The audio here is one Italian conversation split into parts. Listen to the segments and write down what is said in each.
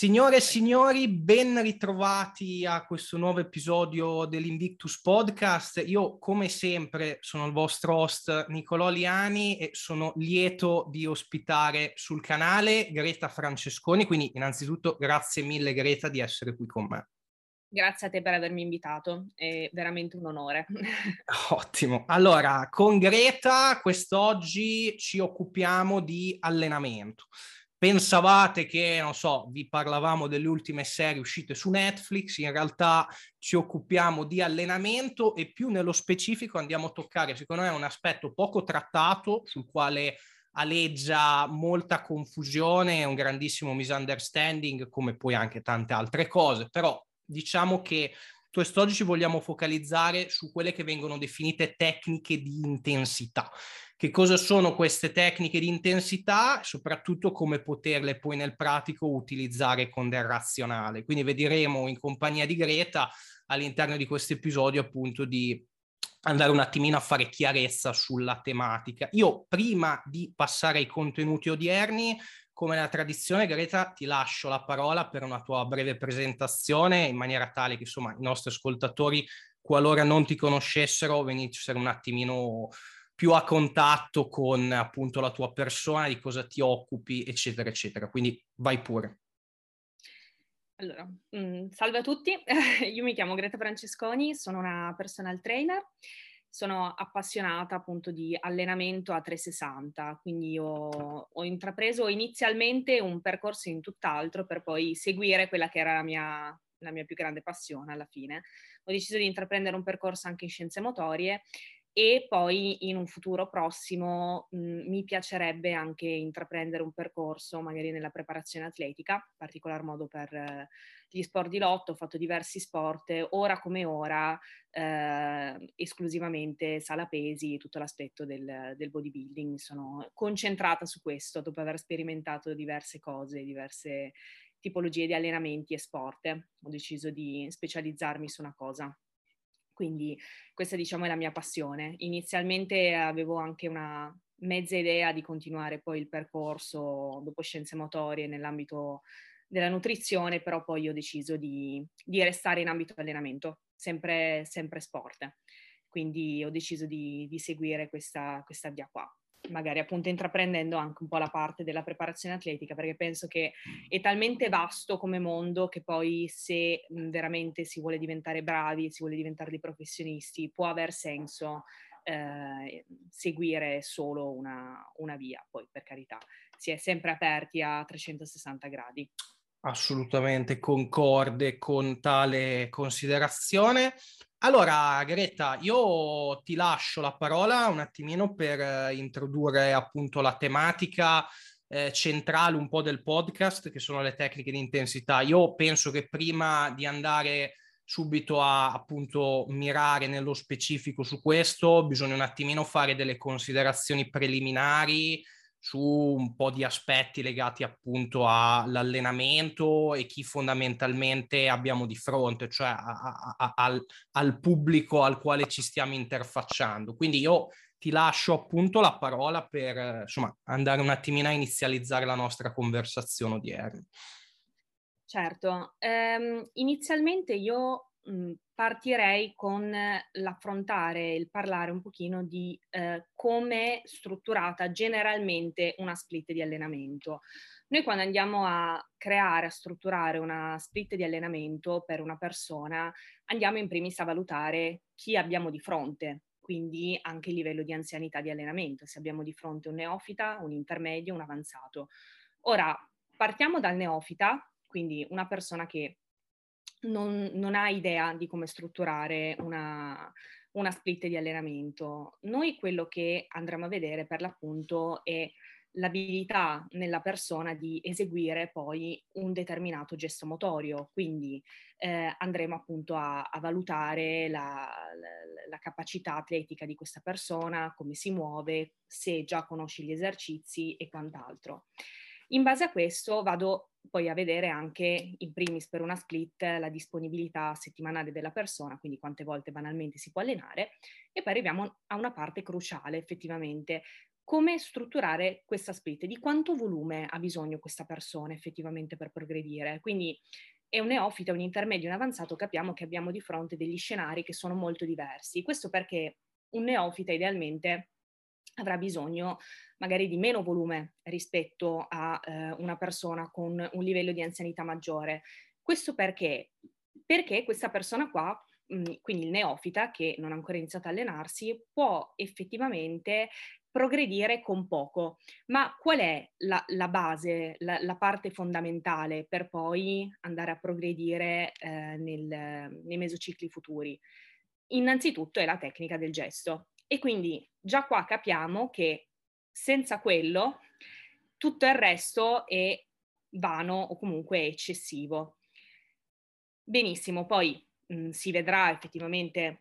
Signore e signori, ben ritrovati a questo nuovo episodio dell'Invictus Podcast. Io, come sempre, sono il vostro host Nicolò Liani e sono lieto di ospitare sul canale Greta Francesconi. Quindi, innanzitutto, grazie mille, Greta, di essere qui con me. Grazie a te per avermi invitato, è veramente un onore. Ottimo. Allora, con Greta quest'oggi ci occupiamo di allenamento pensavate che, non so, vi parlavamo delle ultime serie uscite su Netflix, in realtà ci occupiamo di allenamento e più nello specifico andiamo a toccare, secondo me, un aspetto poco trattato sul quale aleggia molta confusione, un grandissimo misunderstanding, come poi anche tante altre cose, però diciamo che quest'oggi ci vogliamo focalizzare su quelle che vengono definite tecniche di intensità che cosa sono queste tecniche di intensità e soprattutto come poterle poi nel pratico utilizzare con del razionale. Quindi vedremo in compagnia di Greta all'interno di questo episodio appunto di andare un attimino a fare chiarezza sulla tematica. Io prima di passare ai contenuti odierni, come la tradizione, Greta, ti lascio la parola per una tua breve presentazione in maniera tale che insomma i nostri ascoltatori, qualora non ti conoscessero, venissero un attimino più a contatto con appunto la tua persona, di cosa ti occupi, eccetera, eccetera. Quindi vai pure. Allora, mm, salve a tutti, io mi chiamo Greta Francesconi, sono una personal trainer, sono appassionata appunto di allenamento a 360, quindi ho, ho intrapreso inizialmente un percorso in tutt'altro per poi seguire quella che era la mia, la mia più grande passione alla fine. Ho deciso di intraprendere un percorso anche in scienze motorie e poi in un futuro prossimo mh, mhmm, mi piacerebbe anche intraprendere un percorso magari nella preparazione atletica, in particolar modo per eh, gli sport di lotto, ho fatto diversi sport, ora come ora eh, esclusivamente sala pesi e tutto l'aspetto del, del bodybuilding, sono concentrata su questo dopo aver sperimentato diverse cose, diverse tipologie di allenamenti e sport, ho deciso di specializzarmi su una cosa. Quindi questa diciamo è la mia passione. Inizialmente avevo anche una mezza idea di continuare poi il percorso dopo scienze motorie nell'ambito della nutrizione, però poi ho deciso di, di restare in ambito allenamento, sempre, sempre sport. Quindi ho deciso di, di seguire questa, questa via qua magari appunto intraprendendo anche un po' la parte della preparazione atletica, perché penso che è talmente vasto come mondo che poi se veramente si vuole diventare bravi, si vuole diventare dei professionisti, può aver senso eh, seguire solo una, una via, poi per carità, si è sempre aperti a 360 gradi. Assolutamente concorde con tale considerazione. Allora, Greta, io ti lascio la parola un attimino per eh, introdurre appunto la tematica eh, centrale un po' del podcast, che sono le tecniche di intensità. Io penso che prima di andare subito a appunto mirare nello specifico su questo, bisogna un attimino fare delle considerazioni preliminari su un po' di aspetti legati appunto all'allenamento e chi fondamentalmente abbiamo di fronte, cioè a, a, al, al, pubblico al quale ci stiamo interfacciando. Quindi io ti lascio appunto la parola per insomma andare un attimino a inizializzare la nostra conversazione odierna. Certo, ehm, inizialmente io Mhmm, partirei con l'affrontare, il parlare un pochino di eh, come è strutturata generalmente una split di allenamento. Noi quando andiamo a creare, a strutturare una split di allenamento per una persona, andiamo in primis a valutare chi abbiamo di fronte, quindi anche il livello di anzianità di allenamento, se abbiamo di fronte un neofita, un intermedio, un avanzato. Ora, partiamo dal neofita, quindi una persona che non, non ha idea di come strutturare una, una split di allenamento. Noi quello che andremo a vedere per l'appunto è l'abilità nella persona di eseguire poi un determinato gesto motorio, quindi eh, andremo appunto a, a valutare la, la, la, capacità atletica di questa persona, come si muove, se già conosci gli esercizi e quant'altro. In base a questo vado poi a vedere anche in primis per una split la disponibilità settimanale della persona, quindi quante volte banalmente si può allenare, e poi arriviamo a una parte cruciale effettivamente, come strutturare questa split, di quanto volume ha bisogno questa persona effettivamente per progredire. Quindi è un neofita, un intermedio, un avanzato, capiamo che abbiamo di fronte degli scenari che sono molto diversi. Questo perché un neofita idealmente avrà bisogno magari di meno volume rispetto a eh, una persona con un livello di anzianità maggiore. Questo perché? Perché questa persona qua, mh, quindi il neofita che non ha ancora iniziato a allenarsi, può effettivamente progredire con poco. Ma qual è la, la base, la, la, parte fondamentale per poi andare a progredire eh, nel, nei mesocicli futuri? Innanzitutto è la tecnica del gesto. E quindi già qua capiamo che senza quello tutto il resto è vano o comunque eccessivo. Benissimo, poi mh, si vedrà effettivamente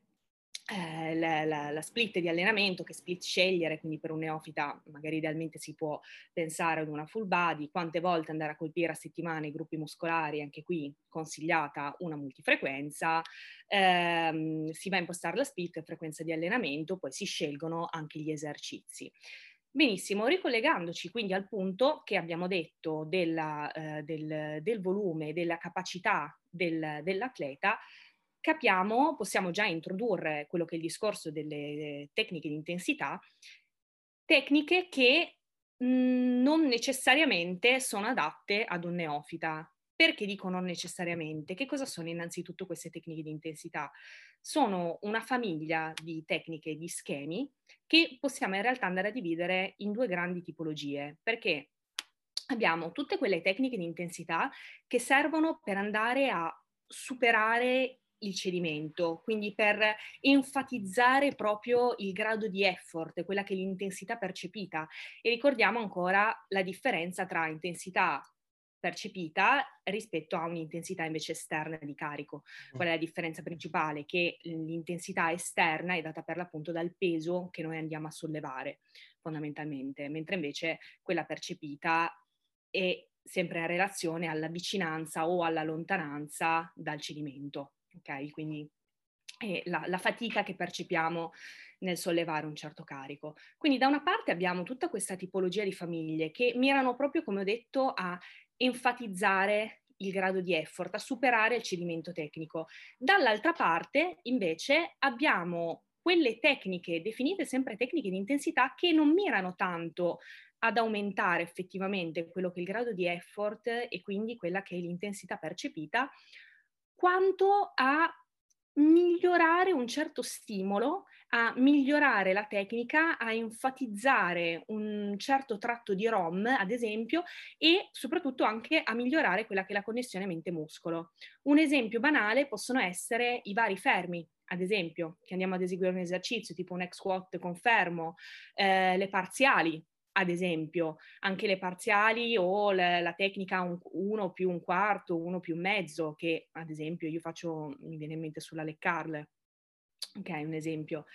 eh, la, la, la, split di allenamento, che split scegliere, quindi per un neofita magari idealmente si può pensare ad una full body, quante volte andare a colpire a settimana i gruppi muscolari, anche qui consigliata una multifrequenza, ehm, si va a impostare la split frequenza di allenamento, poi si scelgono anche gli esercizi. Benissimo, ricollegandoci quindi al punto che abbiamo detto della, eh, del, del, volume, della capacità del, dell'atleta, capiamo, possiamo già introdurre quello che è il discorso delle tecniche di intensità, tecniche che mhmm, non necessariamente sono adatte ad un neofita. Perché dico non necessariamente? Che cosa sono innanzitutto queste tecniche di intensità? Sono una famiglia di tecniche, di schemi che possiamo in realtà andare a dividere in due grandi tipologie, perché abbiamo tutte quelle tecniche di intensità che servono per andare a superare il cedimento, quindi per enfatizzare proprio il grado di effort, quella che è l'intensità percepita. E ricordiamo ancora la differenza tra intensità percepita rispetto a un'intensità invece esterna di carico. Qual è la differenza principale? Che l'intensità esterna è data per l'appunto dal peso che noi andiamo a sollevare fondamentalmente, mentre invece quella percepita è sempre in relazione alla vicinanza o alla lontananza dal cedimento ok? Quindi è la, la fatica che percepiamo nel sollevare un certo carico. Quindi da una parte abbiamo tutta questa tipologia di famiglie che mirano proprio, come ho detto, a enfatizzare il grado di effort, a superare il cedimento tecnico. Dall'altra parte, invece, abbiamo quelle tecniche, definite sempre tecniche di intensità, che non mirano tanto ad aumentare effettivamente quello che è il grado di effort e quindi quella che è l'intensità percepita, quanto a migliorare un certo stimolo, a migliorare la tecnica, a enfatizzare un certo tratto di ROM, ad esempio, e soprattutto anche a migliorare quella che è la connessione mente-muscolo. Un esempio banale possono essere i vari fermi, ad esempio, che andiamo ad eseguire un esercizio tipo un ex squat con fermo, eh, le parziali, ad esempio, anche le parziali o la, la tecnica 1 più un quarto, 1 più mezzo, che ad esempio io faccio, mi viene in mente sulla leccarle, ok, un esempio.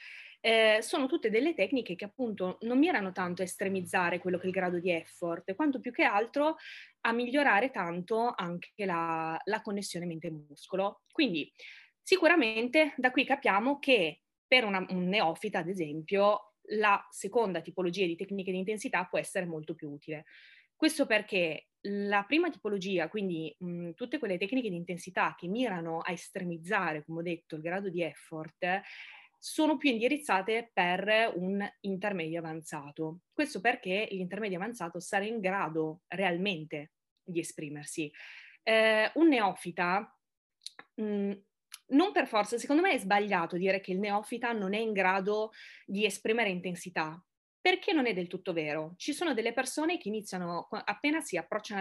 Eh, sono tutte delle tecniche che appunto non mirano tanto a estremizzare quello che è il grado di effort, quanto più che altro a migliorare tanto anche la, la connessione mente-muscolo. Quindi sicuramente da qui capiamo che per una, un neofita, ad esempio, la seconda tipologia di tecniche di intensità può essere molto più utile. Questo perché la prima tipologia, quindi mh, tutte quelle tecniche di intensità che mirano a estremizzare, come ho detto, il grado di effort, sono più indirizzate per un intermedio avanzato. Questo perché l'intermedio avanzato sarà in grado realmente di esprimersi. Eh, un neofita mh, non per forza, secondo me è sbagliato dire che il neofita non è in grado di esprimere intensità, perché non è del tutto vero. Ci sono delle persone che iniziano, appena si approcciano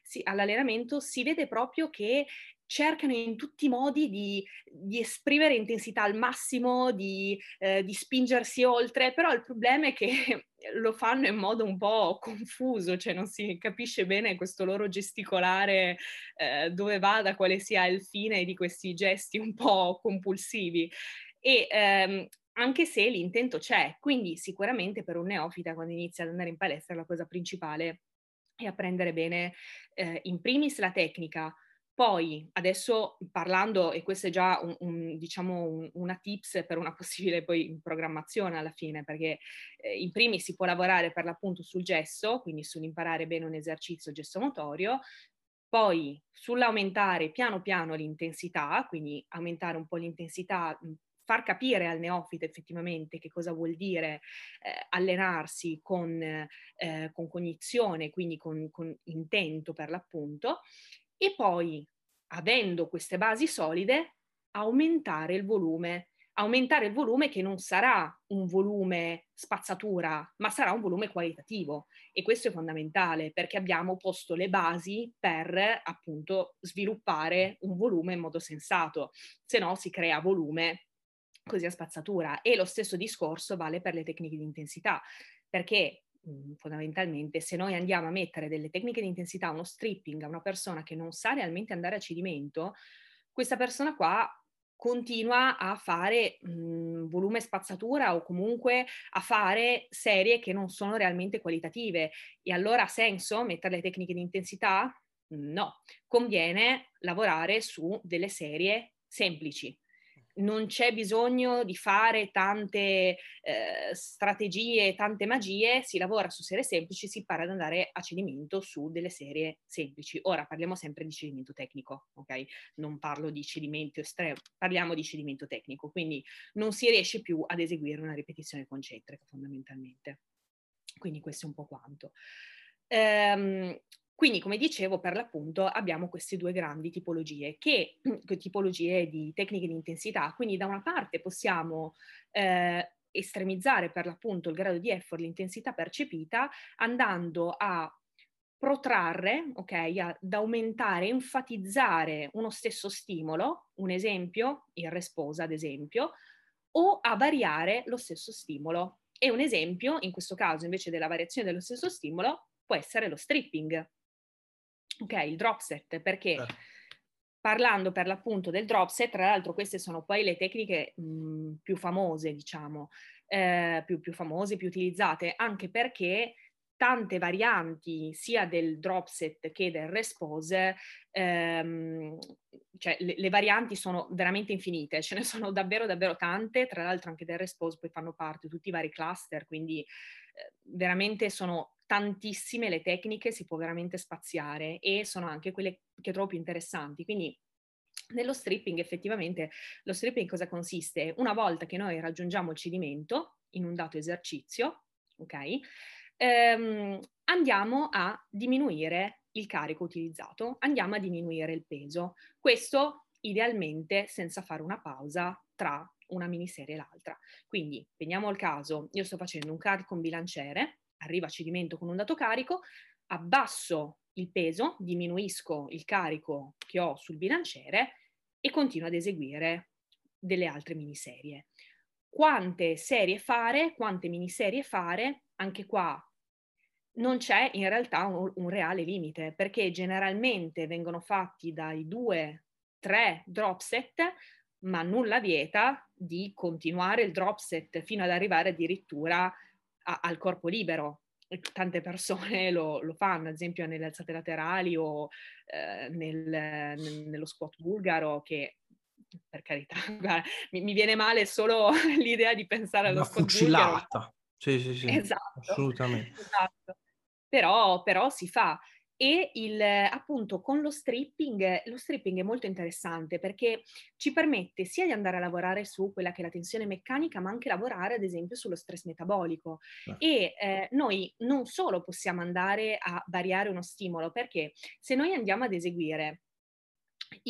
si, all'allenamento, si vede proprio che cercano in tutti i modi di, di esprimere intensità al massimo, di, eh, di, spingersi oltre, però il problema è che lo fanno in modo un po' confuso, cioè non si capisce bene questo loro gesticolare eh, dove vada, quale sia il fine di questi gesti un po' compulsivi. E ehm, anche se l'intento c'è, quindi sicuramente per un neofita quando inizia ad andare in palestra la cosa principale è apprendere bene eh, in primis la tecnica, Poi, adesso parlando, e questo è già un, un, diciamo un, una tips per una possibile poi programmazione alla fine, perché eh, in primis si può lavorare per l'appunto sul gesso, quindi sull'imparare bene un esercizio gesso motorio, poi sull'aumentare piano piano l'intensità, quindi aumentare un po' l'intensità, far capire al neofita effettivamente che cosa vuol dire eh, allenarsi con, eh, con, cognizione, quindi con, con intento per l'appunto, e poi, avendo queste basi solide, aumentare il volume. Aumentare il volume che non sarà un volume spazzatura, ma sarà un volume qualitativo. E questo è fondamentale perché abbiamo posto le basi per appunto sviluppare un volume in modo sensato, se no si crea volume così a spazzatura. E lo stesso discorso vale per le tecniche di intensità, perché Mhmm, fondamentalmente se noi andiamo a mettere delle tecniche di intensità, uno stripping a una persona che non sa realmente andare a cedimento, questa persona qua continua a fare mh, mhmm, volume spazzatura o comunque a fare serie che non sono realmente qualitative. E allora ha senso mettere le tecniche di intensità? No, conviene lavorare su delle serie semplici, non c'è bisogno di fare tante eh, strategie, tante magie, si lavora su serie semplici, si impara ad andare a cedimento su delle serie semplici. Ora parliamo sempre di cedimento tecnico, ok? Non parlo di cedimento estremo, parliamo di cedimento tecnico, quindi non si riesce più ad eseguire una ripetizione concentrica fondamentalmente. Quindi questo è un po' quanto. Ehm, quindi, come dicevo, per l'appunto abbiamo queste due grandi tipologie, che, tipologie di tecniche di intensità. Quindi da una parte possiamo eh, estremizzare per l'appunto il grado di effort, l'intensità percepita, andando a protrarre, ok, ad aumentare, enfatizzare uno stesso stimolo, un esempio, il resposa ad esempio, o a variare lo stesso stimolo. E un esempio, in questo caso invece della variazione dello stesso stimolo, può essere lo stripping, Ok, il drop set, perché eh. parlando per l'appunto del drop set, tra l'altro queste sono poi le tecniche mh, più famose, diciamo, eh, più, più famose, più utilizzate, anche perché tante varianti sia del drop set che del respose, ehm, cioè le, le, varianti sono veramente infinite, ce ne sono davvero davvero tante, tra l'altro anche del respose poi fanno parte tutti i vari cluster, quindi eh, veramente sono tantissime le tecniche, si può veramente spaziare e sono anche quelle che trovo più interessanti. Quindi nello stripping effettivamente lo stripping cosa consiste? Una volta che noi raggiungiamo il cedimento in un dato esercizio, ok? Ehm, andiamo a diminuire il carico utilizzato, andiamo a diminuire il peso. Questo idealmente senza fare una pausa tra una miniserie e l'altra. Quindi, veniamo al caso, io sto facendo un carico con bilanciere, arriva a cedimento con un dato carico, abbasso il peso, diminuisco il carico che ho sul bilanciere e continuo ad eseguire delle altre miniserie. Quante serie fare, quante miniserie fare, anche qua non c'è in realtà un, un, reale limite, perché generalmente vengono fatti dai due, tre drop set, ma nulla vieta di continuare il drop set fino ad arrivare addirittura a, al corpo libero. Tante persone lo, lo, fanno, ad esempio nelle alzate laterali o eh, nel, nel, nello squat bulgaro, che per carità, guarda, mi, mi, viene male solo l'idea di pensare allo Una squat fucilata. bulgaro. Sì, sì, sì. Esatto. Assolutamente. Esatto. Però, però si fa e il, appunto con lo stripping, lo stripping è molto interessante perché ci permette sia di andare a lavorare su quella che è la tensione meccanica, ma anche lavorare ad esempio sullo stress metabolico. Eh. E eh, noi non solo possiamo andare a variare uno stimolo, perché se noi andiamo ad eseguire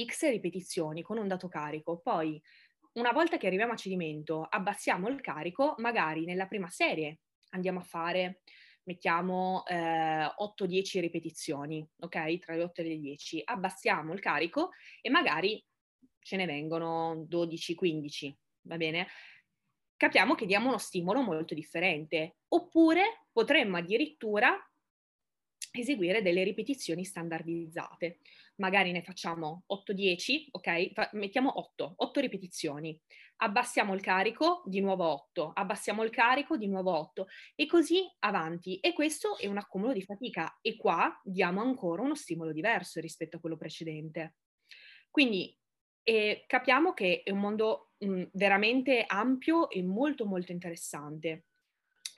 X ripetizioni con un dato carico, poi una volta che arriviamo a cedimento abbassiamo il carico, magari nella prima serie andiamo a fare mettiamo eh, 8-10 ripetizioni, ok? Tra le 8 e le 10, abbassiamo il carico e magari ce ne vengono 12-15, va bene? Capiamo che diamo uno stimolo molto differente, oppure potremmo addirittura eseguire delle ripetizioni standardizzate. Magari ne facciamo 8-10, ok? Fa- mettiamo 8, 8 ripetizioni abbassiamo il carico, di nuovo 8, abbassiamo il carico, di nuovo 8 e così avanti. E questo è un accumulo di fatica e qua diamo ancora uno stimolo diverso rispetto a quello precedente. Quindi eh, capiamo che è un mondo mh, veramente ampio e molto molto interessante.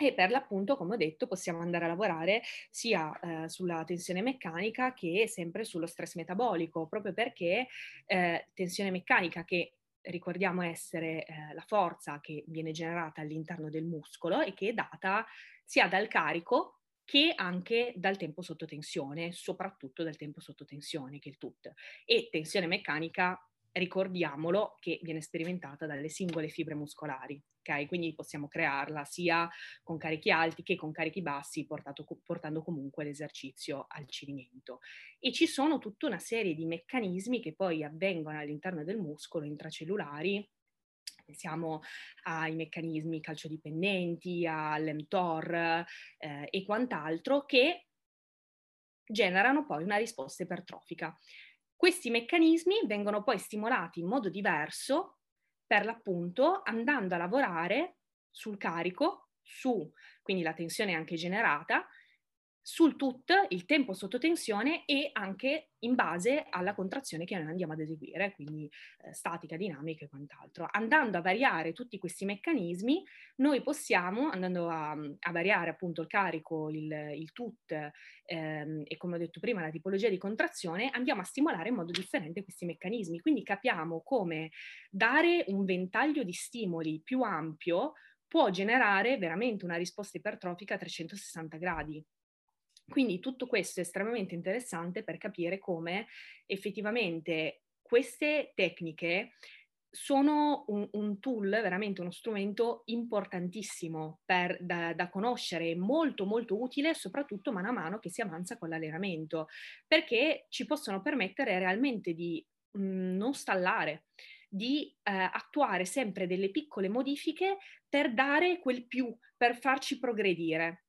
E per l'appunto, come ho detto, possiamo andare a lavorare sia eh, sulla tensione meccanica che sempre sullo stress metabolico, proprio perché eh, tensione meccanica che ricordiamo essere eh, la forza che viene generata all'interno del muscolo e che è data sia dal carico che anche dal tempo sotto tensione, soprattutto dal tempo sotto tensione, che è il TUT. E tensione meccanica ricordiamolo che viene sperimentata dalle singole fibre muscolari, ok? Quindi possiamo crearla sia con carichi alti che con carichi bassi, portato, portando comunque l'esercizio al cedimento. E ci sono tutta una serie di meccanismi che poi avvengono all'interno del muscolo intracellulari pensiamo ai meccanismi calciodipendenti, all'mTOR eh, e quant'altro che generano poi una risposta ipertrofica. Questi meccanismi vengono poi stimolati in modo diverso, per l'appunto, andando a lavorare sul carico, su quindi la tensione anche generata, sul TUT, il tempo sotto tensione e anche in base alla contrazione che noi andiamo ad eseguire, quindi eh, statica, dinamica e quant'altro. Andando a variare tutti questi meccanismi, noi possiamo, andando a, a variare appunto il carico, il, il TUT ehm, e come ho detto prima la tipologia di contrazione, andiamo a stimolare in modo differente questi meccanismi. Quindi capiamo come dare un ventaglio di stimoli più ampio può generare veramente una risposta ipertrofica a 360 gradi. Quindi tutto questo è estremamente interessante per capire come effettivamente queste tecniche sono un, un, tool, veramente uno strumento importantissimo per, da, da, conoscere, molto molto utile, soprattutto mano a mano che si avanza con l'allenamento, perché ci possono permettere realmente di mh, mhmm, non stallare, di eh, attuare sempre delle piccole modifiche per dare quel più, per farci progredire.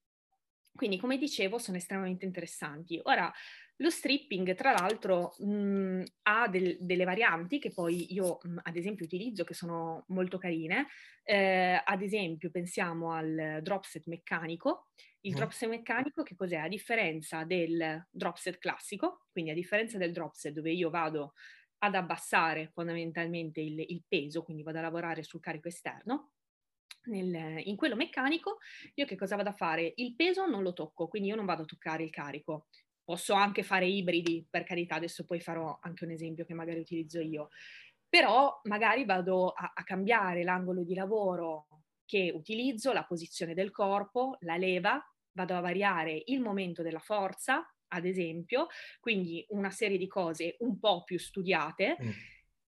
Quindi, come dicevo, sono estremamente interessanti. Ora, lo stripping, tra l'altro, mh, ha del, delle varianti che poi io, mh, ad esempio, utilizzo, che sono molto carine. Eh, ad esempio, pensiamo al drop set meccanico. Il mm. drop set meccanico che cos'è? A differenza del drop set classico, quindi a differenza del drop set dove io vado ad abbassare fondamentalmente il, il peso, quindi vado a lavorare sul carico esterno, nel, in quello meccanico, io che cosa vado a fare? Il peso non lo tocco, quindi io non vado a toccare il carico. Posso anche fare ibridi, per carità, adesso poi farò anche un esempio che magari utilizzo io. Però magari vado a, a cambiare l'angolo di lavoro che utilizzo, la posizione del corpo, la leva, vado a variare il momento della forza, ad esempio, quindi una serie di cose un po' più studiate mm.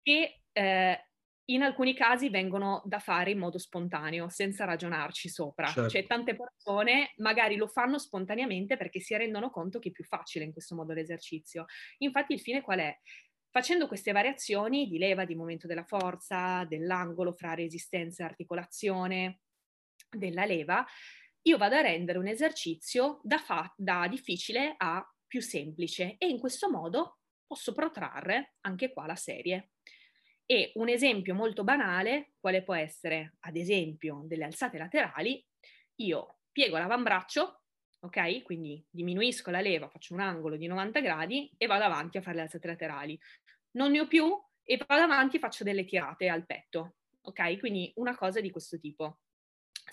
che eh, in alcuni casi vengono da fare in modo spontaneo, senza ragionarci sopra. Certo. Cioè tante persone magari lo fanno spontaneamente perché si rendono conto che è più facile in questo modo l'esercizio. Infatti il fine qual è? Facendo queste variazioni di leva, di momento della forza, dell'angolo fra resistenza e articolazione, della leva, io vado a rendere un esercizio da, fa- da difficile a più semplice e in questo modo posso protrarre anche qua la serie. E un esempio molto banale, quale può essere ad esempio delle alzate laterali, io piego l'avambraccio, ok? Quindi diminuisco la leva, faccio un angolo di 90 gradi e vado avanti a fare le alzate laterali. Non ne ho più e vado avanti e faccio delle tirate al petto, ok? Quindi una cosa di questo tipo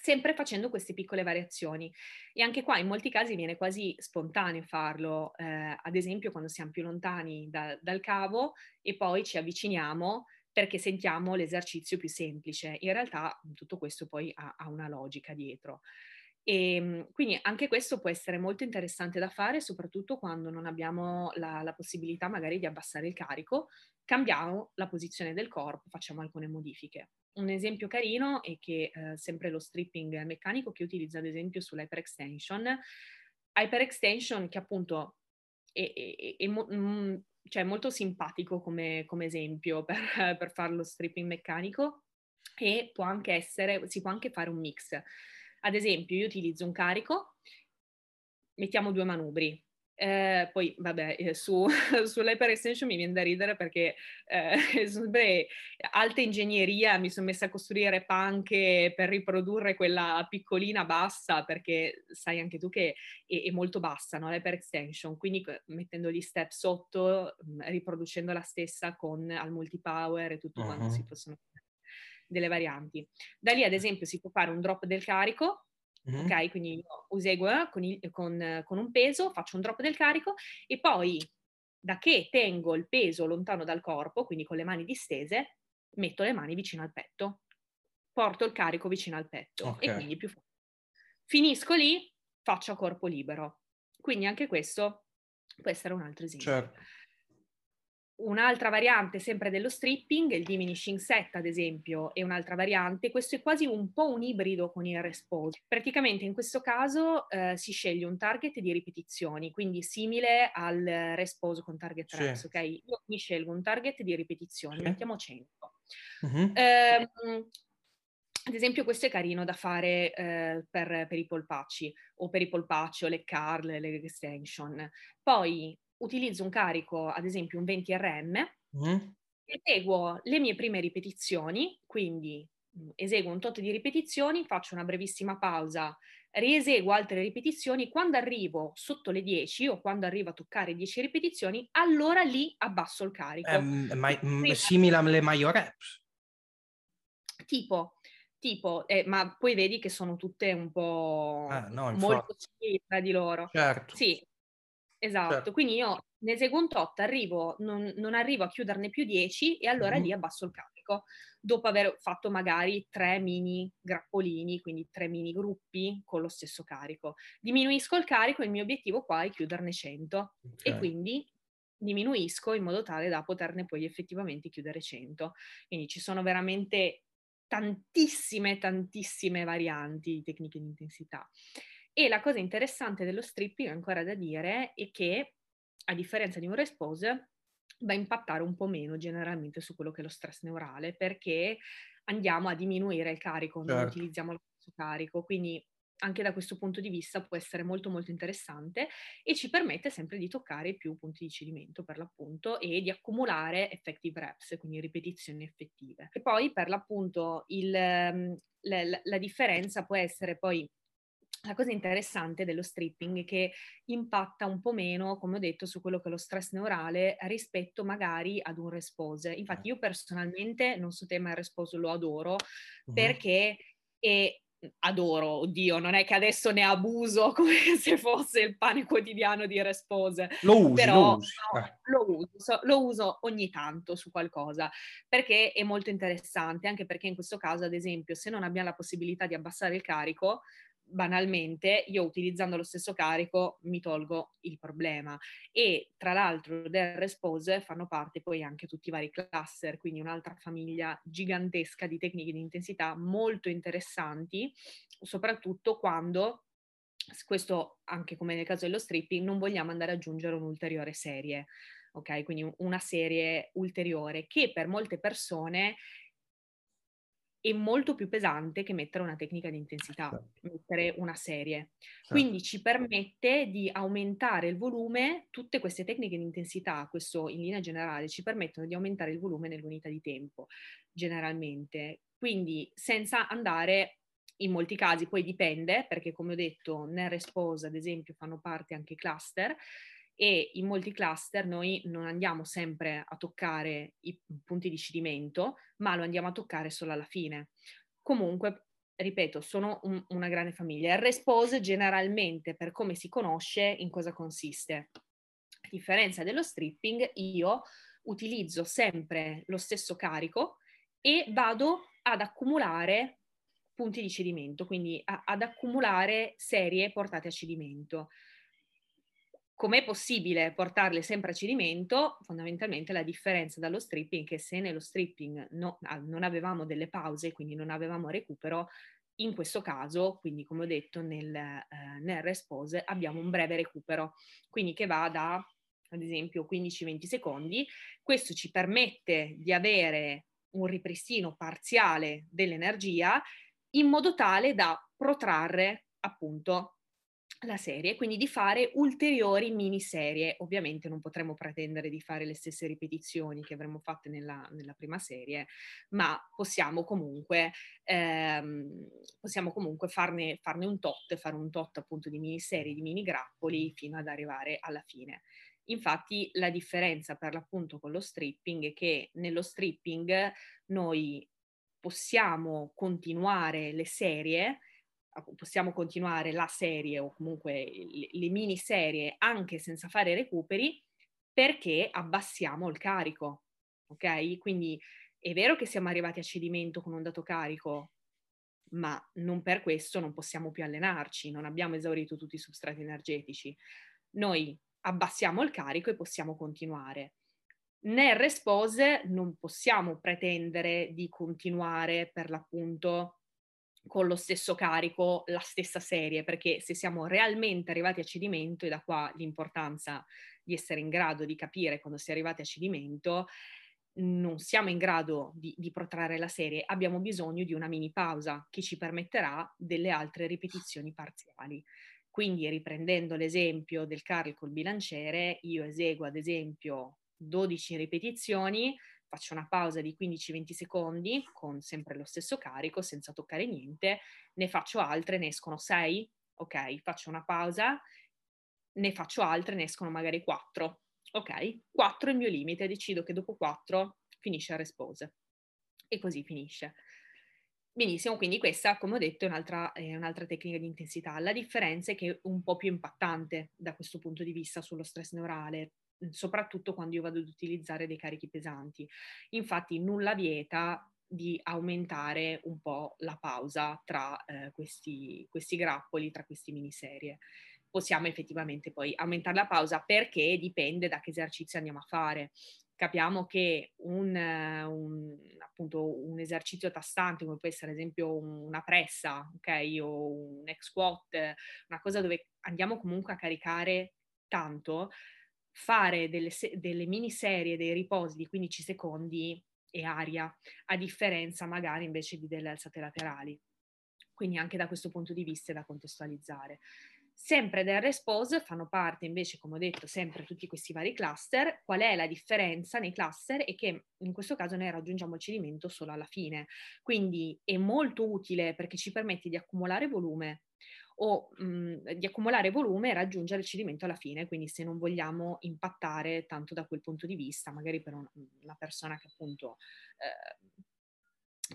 sempre facendo queste piccole variazioni. E anche qua in molti casi viene quasi spontaneo farlo, eh, ad esempio quando siamo più lontani da, dal cavo e poi ci avviciniamo perché sentiamo l'esercizio più semplice. In realtà tutto questo poi ha, ha una logica dietro. E ehm, quindi anche questo può essere molto interessante da fare, soprattutto quando non abbiamo la, la, possibilità magari di abbassare il carico, cambiamo la posizione del corpo, facciamo alcune modifiche. Un esempio carino è che eh, sempre lo stripping meccanico che utilizza ad esempio sull'hyperextension, hyperextension che appunto è, è, è, mo- mm, cioè molto simpatico come, come esempio per, per fare lo stripping meccanico e può anche essere, si può anche fare un mix. Ad esempio, io utilizzo un carico, mettiamo due manubri, Eh, poi, vabbè, eh, su, sull'hyperextension mi viene da ridere perché eh, beh, alta ingegneria, mi sono messa a costruire panche per riprodurre quella piccolina bassa, perché sai anche tu che è, è molto bassa, no? l'hyperextension, quindi mettendo gli step sotto, mm, riproducendo la stessa con al multipower e tutto uh-huh. quanto si possono fare delle varianti. Da lì, ad esempio, si può fare un drop del carico Mm-hmm. Ok, quindi io useguo eh, con, il, con, con un peso, faccio un drop del carico e poi da che tengo il peso lontano dal corpo, quindi con le mani distese, metto le mani vicino al petto, porto il carico vicino al petto okay. e quindi più forte. Finisco lì, faccio a corpo libero. Quindi anche questo può essere un altro esempio. Certo. Un'altra variante sempre dello stripping, il diminishing set ad esempio, è un'altra variante. Questo è quasi un po' un ibrido con il respose. Praticamente in questo caso eh, si sceglie un target di ripetizioni, quindi simile al respose con target sì. reps, ok? Io mi scelgo un target di ripetizioni, sì. mettiamo 100. Uh-huh. Eh, ad esempio questo è carino da fare eh, per, per, i polpacci o per i polpacci o le curl, le extension. Poi utilizzo un carico, ad esempio un 20 RM, mm. eseguo le mie prime ripetizioni, quindi mm, eseguo un tot di ripetizioni, faccio una brevissima pausa, rieseguo altre ripetizioni, quando arrivo sotto le 10 o quando arrivo a toccare 10 ripetizioni, allora lì abbasso il carico. Eh, ma, Quindi, simile alle Mayo Reps? Tipo, tipo eh, ma poi vedi che sono tutte un po' ah, no, molto simili tra di loro. Certo. Sì, Esatto, certo. quindi io ne eseguo un tot, arrivo, non, non, arrivo a chiuderne più 10 e allora mm-hmm. lì abbasso il carico, dopo aver fatto magari tre mini grappolini, quindi tre mini gruppi con lo stesso carico. Diminuisco il carico e il mio obiettivo qua è chiuderne 100 okay. e quindi diminuisco in modo tale da poterne poi effettivamente chiudere 100. Quindi ci sono veramente tantissime, tantissime varianti di tecniche di intensità. E la cosa interessante dello stripping, ancora da dire, è che, a differenza di un respose, va a impattare un po' meno generalmente su quello che è lo stress neurale, perché andiamo a diminuire il carico, certo. non utilizziamo lo stesso carico, quindi anche da questo punto di vista può essere molto molto interessante e ci permette sempre di toccare più punti di cedimento per l'appunto e di accumulare effective reps, quindi ripetizioni effettive. E poi per l'appunto il, ehm, la, la differenza può essere poi la cosa interessante dello stripping è che impatta un po' meno, come ho detto, su quello che è lo stress neurale rispetto magari ad un respose. Infatti io personalmente, non so te, ma il respose lo adoro uh-huh. perché è adoro, oddio, non è che adesso ne abuso come se fosse il pane quotidiano di Respose. Lo usi, però, lo. No, eh. lo, uso, lo uso ogni tanto su qualcosa, perché è molto interessante, anche perché in questo caso, ad esempio, se non abbiamo la possibilità di abbassare il carico, banalmente io utilizzando lo stesso carico mi tolgo il problema e tra l'altro del Respose fanno parte poi anche tutti i vari cluster, quindi un'altra famiglia gigantesca di tecniche di intensità molto interessanti, soprattutto quando questo anche come nel caso dello stripping non vogliamo andare ad aggiungere un'ulteriore serie, ok? Quindi una serie ulteriore che per molte persone è molto più pesante che mettere una tecnica di intensità, certo. mettere una serie. Certo. Quindi ci permette di aumentare il volume, tutte queste tecniche di intensità, questo in linea generale, ci permettono di aumentare il volume nell'unità di tempo, generalmente. Quindi senza andare in molti casi, poi dipende, perché come ho detto, nel Respose ad esempio fanno parte anche i cluster, e in molti cluster noi non andiamo sempre a toccare i punti di cedimento, ma lo andiamo a toccare solo alla fine. Comunque, ripeto, sono un, una grande famiglia. Il respose generalmente, per come si conosce, in cosa consiste. A differenza dello stripping, io utilizzo sempre lo stesso carico e vado ad accumulare punti di cedimento, quindi a, ad accumulare serie portate a cedimento com'è possibile portarle sempre a cedimento? Fondamentalmente la differenza dallo stripping è che se nello stripping no, non avevamo delle pause, quindi non avevamo recupero, in questo caso, quindi come ho detto nel, eh, nel respose, abbiamo un breve recupero, quindi che va da ad esempio 15-20 secondi. Questo ci permette di avere un ripristino parziale dell'energia in modo tale da protrarre appunto la serie, quindi di fare ulteriori miniserie. Ovviamente non potremo pretendere di fare le stesse ripetizioni che avremmo fatte nella, nella prima serie, ma possiamo comunque, ehm, possiamo comunque farne, farne, un tot, fare un tot appunto di miniserie, di mini grappoli fino ad arrivare alla fine. Infatti la differenza per l'appunto con lo stripping è che nello stripping noi possiamo continuare le serie possiamo continuare la serie o comunque le, le miniserie anche senza fare recuperi perché abbassiamo il carico, ok? Quindi è vero che siamo arrivati a cedimento con un dato carico, ma non per questo non possiamo più allenarci, non abbiamo esaurito tutti i substrati energetici. Noi abbassiamo il carico e possiamo continuare. Nel respose non possiamo pretendere di continuare per l'appunto con lo stesso carico la stessa serie, perché se siamo realmente arrivati a cedimento, e da qua l'importanza di essere in grado di capire quando si è arrivati a cedimento, non siamo in grado di, di, protrarre la serie, abbiamo bisogno di una mini pausa che ci permetterà delle altre ripetizioni parziali. Quindi riprendendo l'esempio del carico col bilanciere, io eseguo ad esempio 12 ripetizioni, faccio una pausa di 15-20 secondi con sempre lo stesso carico senza toccare niente, ne faccio altre, ne escono 6, ok, faccio una pausa, ne faccio altre, ne escono magari 4, ok, 4 è il mio limite, decido che dopo 4 finisce il respose e così finisce. Benissimo, quindi questa, come ho detto, è un'altra, è un'altra, tecnica di intensità. La differenza è che è un po' più impattante da questo punto di vista sullo stress neurale, soprattutto quando io vado ad utilizzare dei carichi pesanti. Infatti nulla vieta di aumentare un po' la pausa tra eh, questi, questi grappoli, tra queste miniserie. Possiamo effettivamente poi aumentare la pausa perché dipende da che esercizio andiamo a fare. Capiamo che un, un, appunto, un esercizio tastante, come può essere ad esempio una pressa, ok, o un ex squat, una cosa dove andiamo comunque a caricare tanto, fare delle, delle miniserie, dei riposi di 15 secondi e aria, a differenza magari invece di delle alzate laterali. Quindi anche da questo punto di vista è da contestualizzare. Sempre del respose fanno parte invece, come ho detto, sempre tutti questi vari cluster. Qual è la differenza nei cluster? È che in questo caso noi raggiungiamo il cedimento solo alla fine. Quindi è molto utile perché ci permette di accumulare volume, o mh, di accumulare volume e raggiungere il cedimento alla fine, quindi se non vogliamo impattare tanto da quel punto di vista, magari per un, una persona che appunto eh,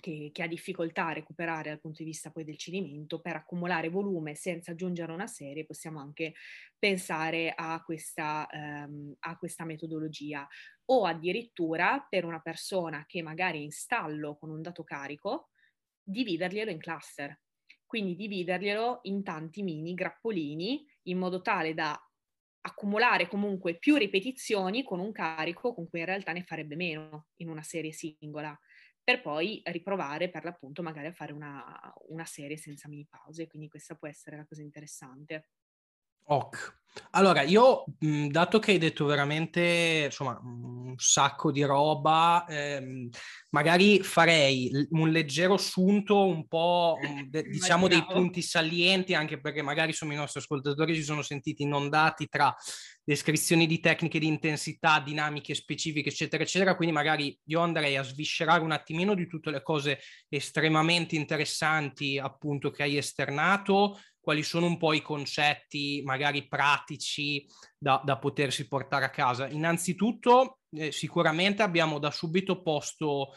che, che, ha difficoltà a recuperare dal punto di vista poi del cedimento, per accumulare volume senza aggiungere una serie possiamo anche pensare a questa, ehm, a questa metodologia. O addirittura per una persona che magari è in stallo con un dato carico, dividerglielo in cluster quindi dividerglielo in tanti mini grappolini in modo tale da accumulare comunque più ripetizioni con un carico con cui in realtà ne farebbe meno in una serie singola, per poi riprovare per l'appunto magari a fare una, una serie senza mini pause, quindi questa può essere la cosa interessante. Ok. Allora, io, dato che hai detto veramente, insomma, un sacco di roba, ehm, magari farei un leggero assunto, un po', de, diciamo, dei punti salienti, anche perché magari insomma, i nostri ascoltatori si sono sentiti inondati tra descrizioni di tecniche di intensità, dinamiche specifiche, eccetera, eccetera. Quindi magari io andrei a sviscerare un attimino di tutte le cose estremamente interessanti, appunto, che hai esternato quali sono un po' i concetti magari pratici da, da potersi portare a casa. Innanzitutto, eh, sicuramente abbiamo da subito posto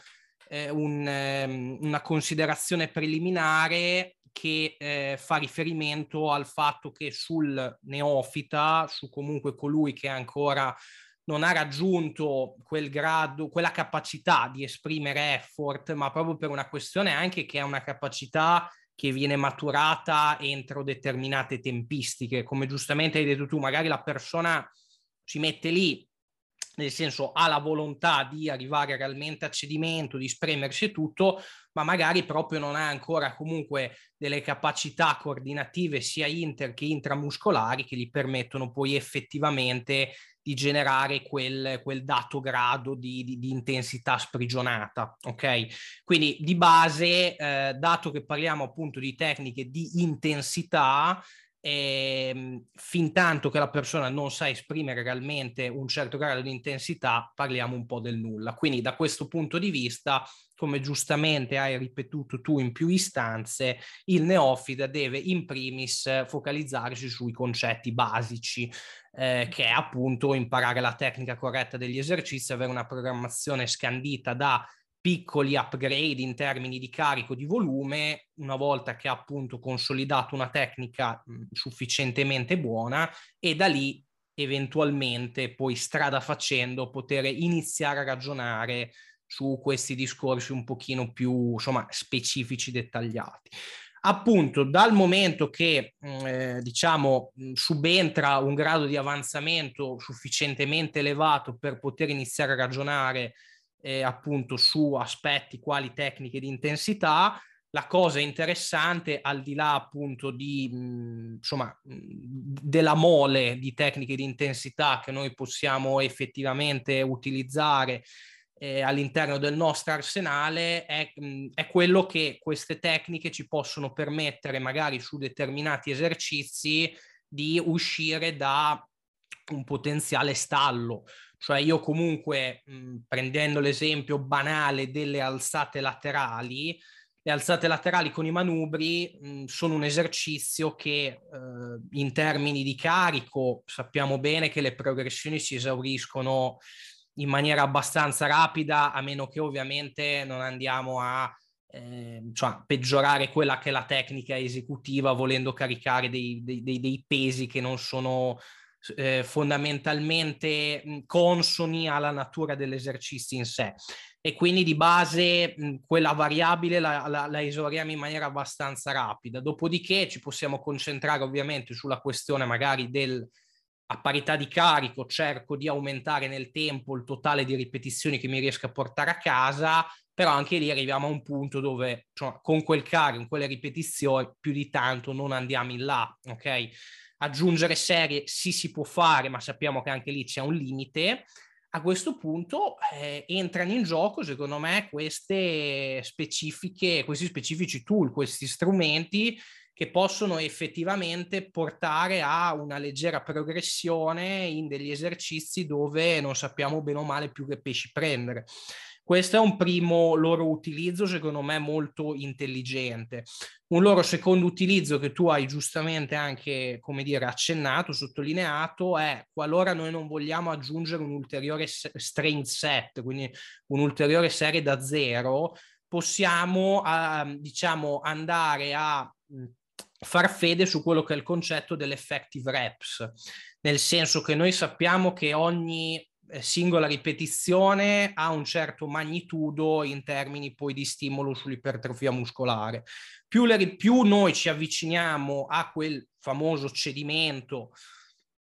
eh, un, eh, una considerazione preliminare che eh, fa riferimento al fatto che sul neofita, su comunque colui che ancora non ha raggiunto quel grado, quella capacità di esprimere effort, ma proprio per una questione anche che è una capacità che viene maturata entro determinate tempistiche. Come giustamente hai detto tu, magari la persona si mette lì, nel senso ha la volontà di arrivare realmente a cedimento, di spremersi tutto, ma magari proprio non ha ancora comunque delle capacità coordinative sia inter che intramuscolari che gli permettono poi effettivamente di generare quel, quel dato grado di, di, di, intensità sprigionata. Ok? Quindi di base, eh, dato che parliamo appunto di tecniche di intensità, e ehm, fin tanto che la persona non sa esprimere realmente un certo grado di intensità, parliamo un po' del nulla. Quindi da questo punto di vista, come giustamente hai ripetuto tu in più istanze, il neofita deve in primis focalizzarsi sui concetti basici, eh, che è appunto imparare la tecnica corretta degli esercizi, avere una programmazione scandita da piccoli upgrade in termini di carico di volume, una volta che ha appunto consolidato una tecnica mh, sufficientemente buona e da lì eventualmente poi strada facendo poter iniziare a ragionare su questi discorsi un pochino più insomma specifici dettagliati. Appunto dal momento che eh, diciamo subentra un grado di avanzamento sufficientemente elevato per poter iniziare a ragionare eh, appunto su aspetti quali tecniche di intensità. La cosa interessante, al di là appunto di, mh, insomma, mh, della mole di tecniche di intensità che noi possiamo effettivamente utilizzare eh, all'interno del nostro arsenale, è, mh, è quello che queste tecniche ci possono permettere, magari su determinati esercizi, di uscire da un potenziale stallo. Cioè io comunque, mh, prendendo l'esempio banale delle alzate laterali, le alzate laterali con i manubri mh, sono un esercizio che eh, in termini di carico sappiamo bene che le progressioni si esauriscono in maniera abbastanza rapida, a meno che ovviamente non andiamo a eh, cioè, peggiorare quella che è la tecnica esecutiva volendo caricare dei, dei, dei, dei pesi che non sono eh, fondamentalmente consoni alla natura dell'esercizio in sé e quindi di base quella variabile la, la, la, esauriamo in maniera abbastanza rapida. Dopodiché ci possiamo concentrare ovviamente sulla questione magari del a parità di carico cerco di aumentare nel tempo il totale di ripetizioni che mi riesco a portare a casa, però anche lì arriviamo a un punto dove cioè, con quel carico, con quelle ripetizioni, più di tanto non andiamo in là, ok? Aggiungere serie sì si può fare, ma sappiamo che anche lì c'è un limite. A questo punto eh, entrano in gioco, secondo me, questi specifici tool, questi strumenti che possono effettivamente portare a una leggera progressione in degli esercizi dove non sappiamo bene o male più che pesci prendere. Questo è un primo loro utilizzo, secondo me, molto intelligente. Un loro secondo utilizzo che tu hai giustamente anche, come dire, accennato, sottolineato, è qualora noi non vogliamo aggiungere un ulteriore strength set, quindi un'ulteriore serie da zero, possiamo, uh, diciamo, andare a far fede su quello che è il concetto dell'effective reps, nel senso che noi sappiamo che ogni eh, singola ripetizione ha un certo magnitudo in termini poi di stimolo sull'ipertrofia muscolare. Più, le, più noi ci avviciniamo a quel famoso cedimento,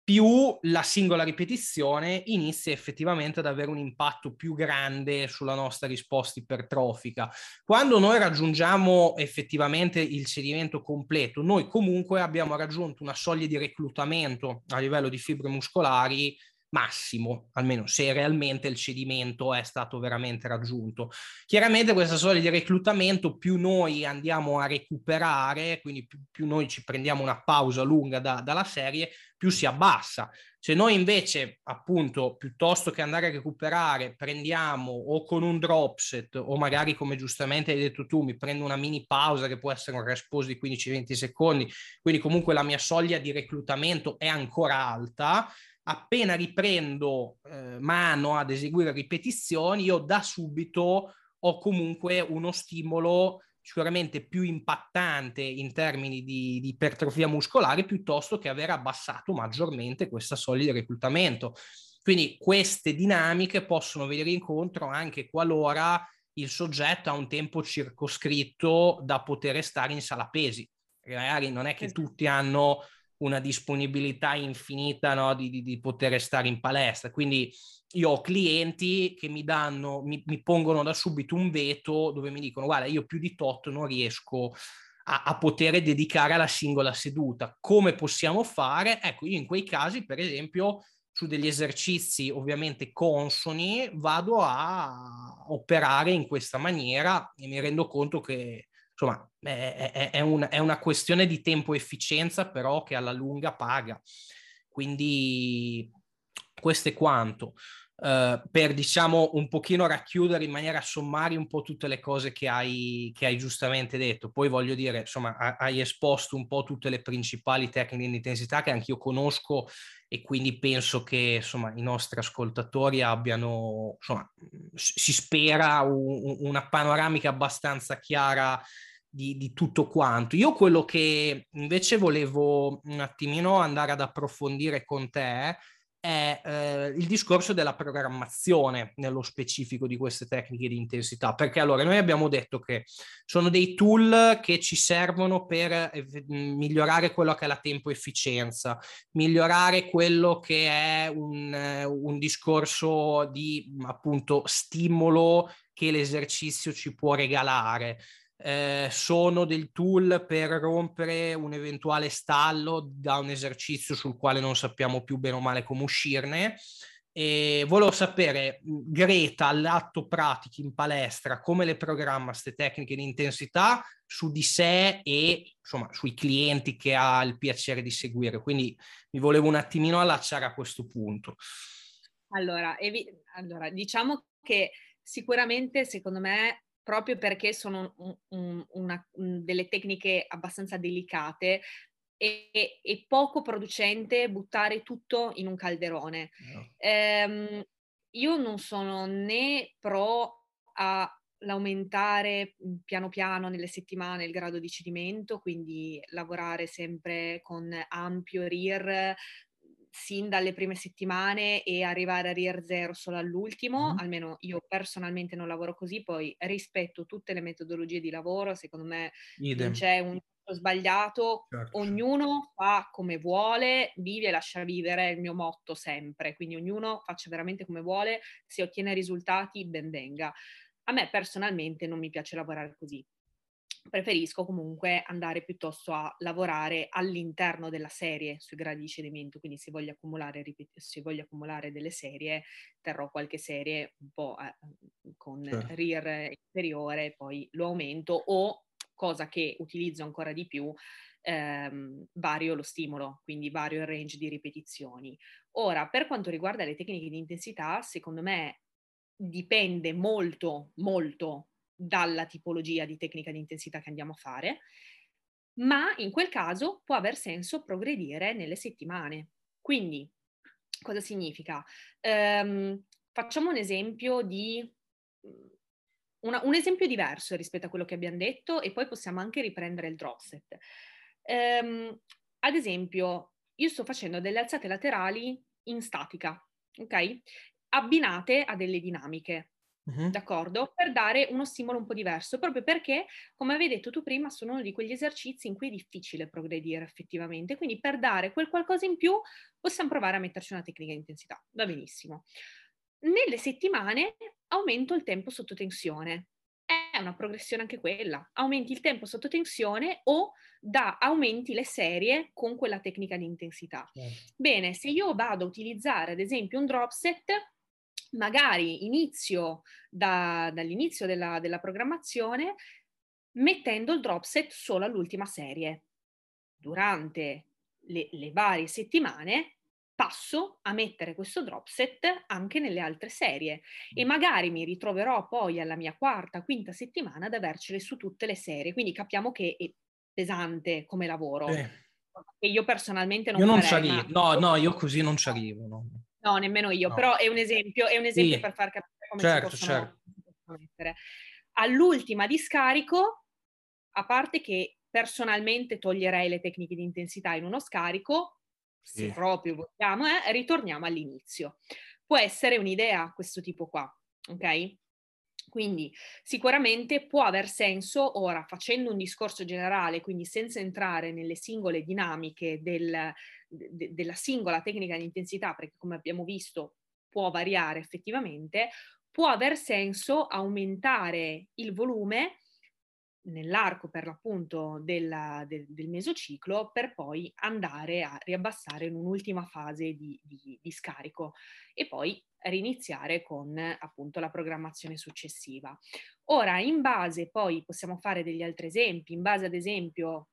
più la singola ripetizione inizia effettivamente ad avere un impatto più grande sulla nostra risposta ipertrofica. Quando noi raggiungiamo effettivamente il cedimento completo, noi comunque abbiamo raggiunto una soglia di reclutamento a livello di fibre muscolari massimo, almeno se realmente il cedimento è stato veramente raggiunto. Chiaramente questa soglia di reclutamento più noi andiamo a recuperare, quindi più, più noi ci prendiamo una pausa lunga da, dalla serie, più si abbassa. Se noi invece, appunto, piuttosto che andare a recuperare, prendiamo o con un drop set o magari, come giustamente hai detto tu, mi prendo una mini pausa che può essere un response di 15-20 secondi, quindi comunque la mia soglia di reclutamento è ancora alta, appena riprendo eh, mano ad eseguire ripetizioni, io da subito ho comunque uno stimolo sicuramente più impattante in termini di, di ipertrofia muscolare piuttosto che aver abbassato maggiormente questa soglia di reclutamento. Quindi queste dinamiche possono venire incontro anche qualora il soggetto ha un tempo circoscritto da poter stare in sala pesi. Magari non è che esatto. tutti hanno una disponibilità infinita no, di, di, di, poter stare in palestra. Quindi io ho clienti che mi danno, mi, mi, pongono da subito un veto dove mi dicono guarda io più di tot non riesco a, a poter dedicare alla singola seduta. Come possiamo fare? Ecco, io in quei casi, per esempio, su degli esercizi ovviamente consoni, vado a operare in questa maniera e mi rendo conto che insomma, è, è, è, una, è una questione di tempo efficienza, però che alla lunga paga. Quindi questo è quanto. Uh, per diciamo un pochino racchiudere in maniera sommaria un po' tutte le cose che hai, che hai giustamente detto. Poi voglio dire, insomma, hai esposto un po' tutte le principali tecniche di intensità che anch'io conosco e quindi penso che insomma i nostri ascoltatori abbiano, insomma, si spera un, una panoramica abbastanza chiara di, di, tutto quanto. Io quello che invece volevo un attimino andare ad approfondire con te è eh, il discorso della programmazione nello specifico di queste tecniche di intensità, perché allora noi abbiamo detto che sono dei tool che ci servono per eh, migliorare quello che è la tempo efficienza, migliorare quello che è un, eh, un discorso di appunto stimolo che l'esercizio ci può regalare eh, sono del tool per rompere un eventuale stallo da un esercizio sul quale non sappiamo più bene o male come uscirne. E volevo sapere, Greta, all'atto pratico in palestra, come le programma queste tecniche di intensità su di sé e insomma sui clienti che ha il piacere di seguire. Quindi mi volevo un attimino allacciare a questo punto. Allora, evi- allora diciamo che sicuramente secondo me proprio perché sono un, un, una, delle tecniche abbastanza delicate e, e, poco producente buttare tutto in un calderone. No. Ehm, io non sono né pro all'aumentare piano piano nelle settimane il grado di cedimento, quindi lavorare sempre con ampio RIR, sin dalle prime settimane e arrivare a RIR 0 solo all'ultimo, mm. almeno io personalmente non lavoro così, poi rispetto tutte le metodologie di lavoro, secondo me Idem. non c'è un sbagliato, certo. ognuno fa come vuole, vive e lascia vivere, è il mio motto sempre, quindi ognuno faccia veramente come vuole, se ottiene risultati ben venga. A me personalmente non mi piace lavorare così, preferisco comunque andare piuttosto a lavorare all'interno della serie sui gradi di cedimento, quindi se voglio accumulare, se voglio accumulare delle serie, terrò qualche serie un po' eh, con certo. RIR inferiore, poi lo aumento o, cosa che utilizzo ancora di più, ehm, vario lo stimolo, quindi vario il range di ripetizioni. Ora, per quanto riguarda le tecniche di intensità, secondo me dipende molto, molto dalla tipologia di tecnica di intensità che andiamo a fare, ma in quel caso può aver senso progredire nelle settimane. Quindi, cosa significa? Um, facciamo un esempio di mhmm, una, un esempio diverso rispetto a quello che abbiamo detto e poi possiamo anche riprendere il drop set. Um, ad esempio, io sto facendo delle alzate laterali in statica, ok? Abbinate a delle dinamiche. Uh-huh. D'accordo? Per dare uno stimolo un po' diverso, proprio perché, come avevi detto tu prima, sono uno di quegli esercizi in cui è difficile progredire effettivamente. Quindi per dare quel qualcosa in più possiamo provare a metterci una tecnica di intensità. Va benissimo. Nelle settimane aumento il tempo sotto tensione. È una progressione anche quella. Aumenti il tempo sotto tensione o da aumenti le serie con quella tecnica di intensità. Certo. Bene, se io vado a utilizzare ad esempio un drop set, magari inizio da, dall'inizio della, della programmazione mettendo il drop set solo all'ultima serie. Durante le, le, varie settimane passo a mettere questo drop set anche nelle altre serie e magari mi ritroverò poi alla mia quarta, quinta settimana ad avercele su tutte le serie. Quindi capiamo che è pesante come lavoro. Eh. E io personalmente non Io non ci arrivo, no, no, io così non ci arrivo. No. No, nemmeno io, no. però è un esempio, è un esempio sì. per far capire come certo, si possono certo. mettere. All'ultima di scarico, a parte che personalmente toglierei le tecniche di intensità in uno scarico, sì. se proprio vogliamo, eh, ritorniamo all'inizio. Può essere un'idea questo tipo qua, ok? Quindi sicuramente può aver senso, ora facendo un discorso generale, quindi senza entrare nelle singole dinamiche del, de, della singola tecnica di intensità, perché come abbiamo visto può variare effettivamente, può aver senso aumentare il volume nell'arco per l'appunto della, del, del, mesociclo per poi andare a riabbassare in un'ultima fase di, di, di scarico e poi riniziare con appunto la programmazione successiva. Ora, in base poi possiamo fare degli altri esempi, in base ad esempio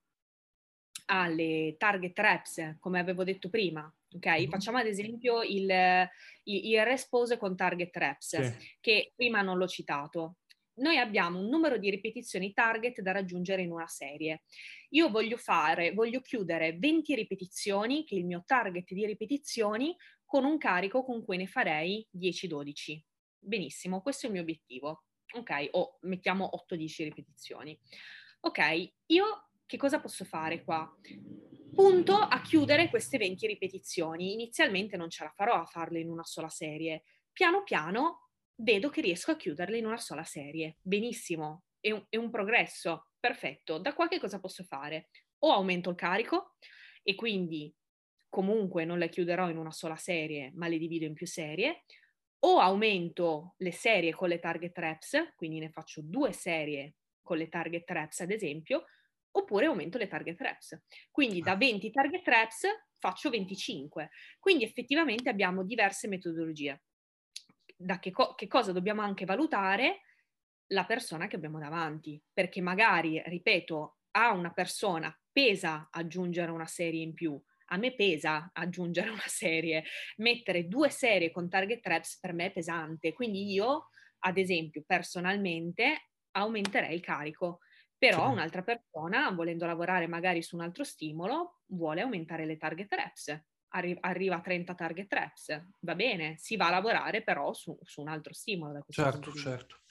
alle target reps, come avevo detto prima, ok? Mm-hmm. Facciamo ad esempio il, il, il respose con target reps, sì. che prima non l'ho citato noi abbiamo un numero di ripetizioni target da raggiungere in una serie. Io voglio fare, voglio chiudere 20 ripetizioni, che è il mio target di ripetizioni, con un carico con cui ne farei 10-12. Benissimo, questo è il mio obiettivo. Ok, o mettiamo 8-10 ripetizioni. Ok, io che cosa posso fare qua? Punto a chiudere queste 20 ripetizioni. Inizialmente non ce la farò a farle in una sola serie. Piano piano vedo che riesco a chiuderle in una sola serie. Benissimo, è un, è un progresso, perfetto. Da qua che cosa posso fare? O aumento il carico e quindi comunque non le chiuderò in una sola serie, ma le divido in più serie, o aumento le serie con le target reps, quindi ne faccio due serie con le target reps ad esempio, oppure aumento le target reps. Quindi da 20 target reps faccio 25. Quindi effettivamente abbiamo diverse metodologie. Da che, co- che cosa dobbiamo anche valutare? La persona che abbiamo davanti, perché magari, ripeto, a una persona pesa aggiungere una serie in più, a me pesa aggiungere una serie, mettere due serie con target reps per me è pesante, quindi io, ad esempio, personalmente aumenterei il carico, però sì. un'altra persona, volendo lavorare magari su un altro stimolo, vuole aumentare le target reps arri- arriva a 30 target reps, va bene, si va a lavorare però su, su un altro stimolo. Da certo, certo.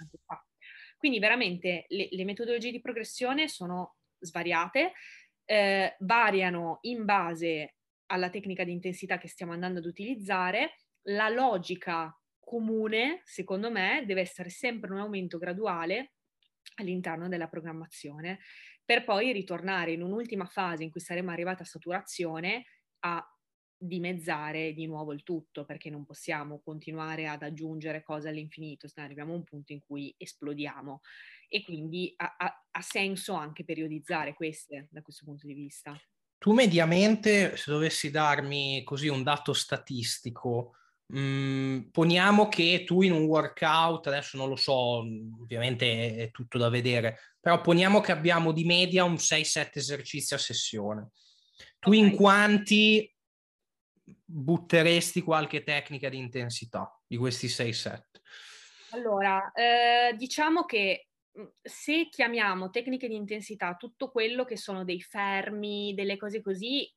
Quindi veramente le, le, metodologie di progressione sono svariate, eh, variano in base alla tecnica di intensità che stiamo andando ad utilizzare, la logica comune, secondo me, deve essere sempre un aumento graduale all'interno della programmazione, per poi ritornare in un'ultima fase in cui saremo arrivati a saturazione a dimezzare di nuovo il tutto, perché non possiamo continuare ad aggiungere cose all'infinito, se arriviamo a un punto in cui esplodiamo e quindi ha, ha, ha senso anche periodizzare queste da questo punto di vista. Tu mediamente, se dovessi darmi così un dato statistico, mm, poniamo che tu in un workout, adesso non lo so, ovviamente è tutto da vedere, però poniamo che abbiamo di media un 6-7 esercizi a sessione. Tu okay. in quanti butteresti qualche tecnica di intensità di questi 6 set? Allora, eh, diciamo che mm, se chiamiamo tecniche di intensità tutto quello che sono dei fermi, delle cose così,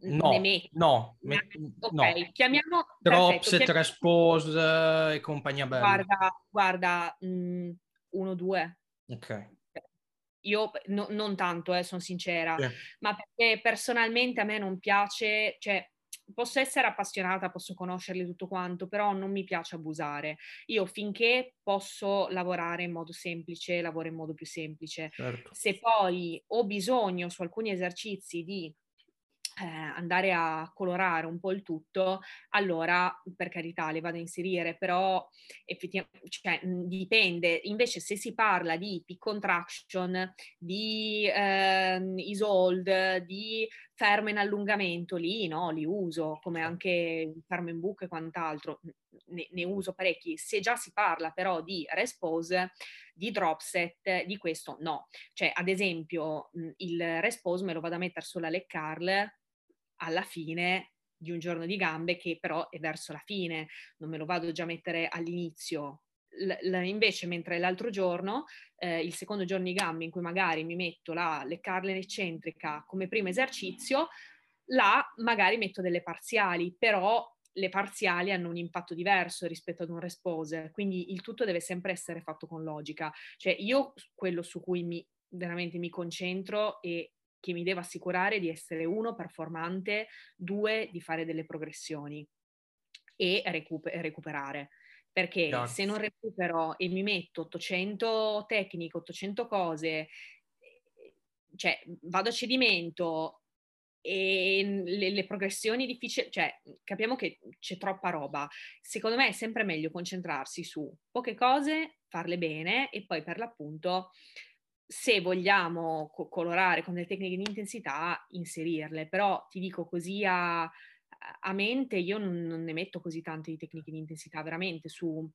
no, no, me, ok, no. chiamiamo drop, set, respose e compagnia bella. Guarda, guarda, mh, uno, due. Ok. Io no, non tanto, eh, sono sincera, sì. ma perché personalmente a me non piace, cioè posso essere appassionata, posso conoscerli tutto quanto, però non mi piace abusare. Io finché posso lavorare in modo semplice, lavoro in modo più semplice. Certo. Se poi ho bisogno su alcuni esercizi di eh, andare a colorare un po' il tutto, allora per carità le vado a inserire, però effettivamente cioè, dipende. Invece se si parla di peak contraction, di eh, isold, di fermo in allungamento, lì no, li uso, come anche fermo in buco e quant'altro, ne, ne uso parecchi. Se già si parla però di respose, di drop set, di questo no. Cioè, ad esempio, il respose me lo vado a mettere sulla leg curl alla fine di un giorno di gambe che però è verso la fine, non me lo vado già a mettere all'inizio. L- invece, mentre l'altro giorno, eh, il secondo giorno di gambe in cui magari mi metto la leccarle eccentrica come primo esercizio, là magari metto delle parziali, però le parziali hanno un impatto diverso rispetto ad un respose, quindi il tutto deve sempre essere fatto con logica. Cioè io quello su cui mi, veramente mi concentro e che mi devo assicurare di essere uno performante, due di fare delle progressioni e recuper- recuperare. Perché Chiaro. se non recupero e mi metto 800 tecniche, 800 cose, cioè vado a cedimento e le, le progressioni difficili, cioè capiamo che c'è troppa roba. Secondo me è sempre meglio concentrarsi su poche cose, farle bene e poi per l'appunto se vogliamo co- colorare con delle tecniche di intensità, inserirle, però ti dico così a, a mente io non, non, ne metto così tante di tecniche di intensità, veramente su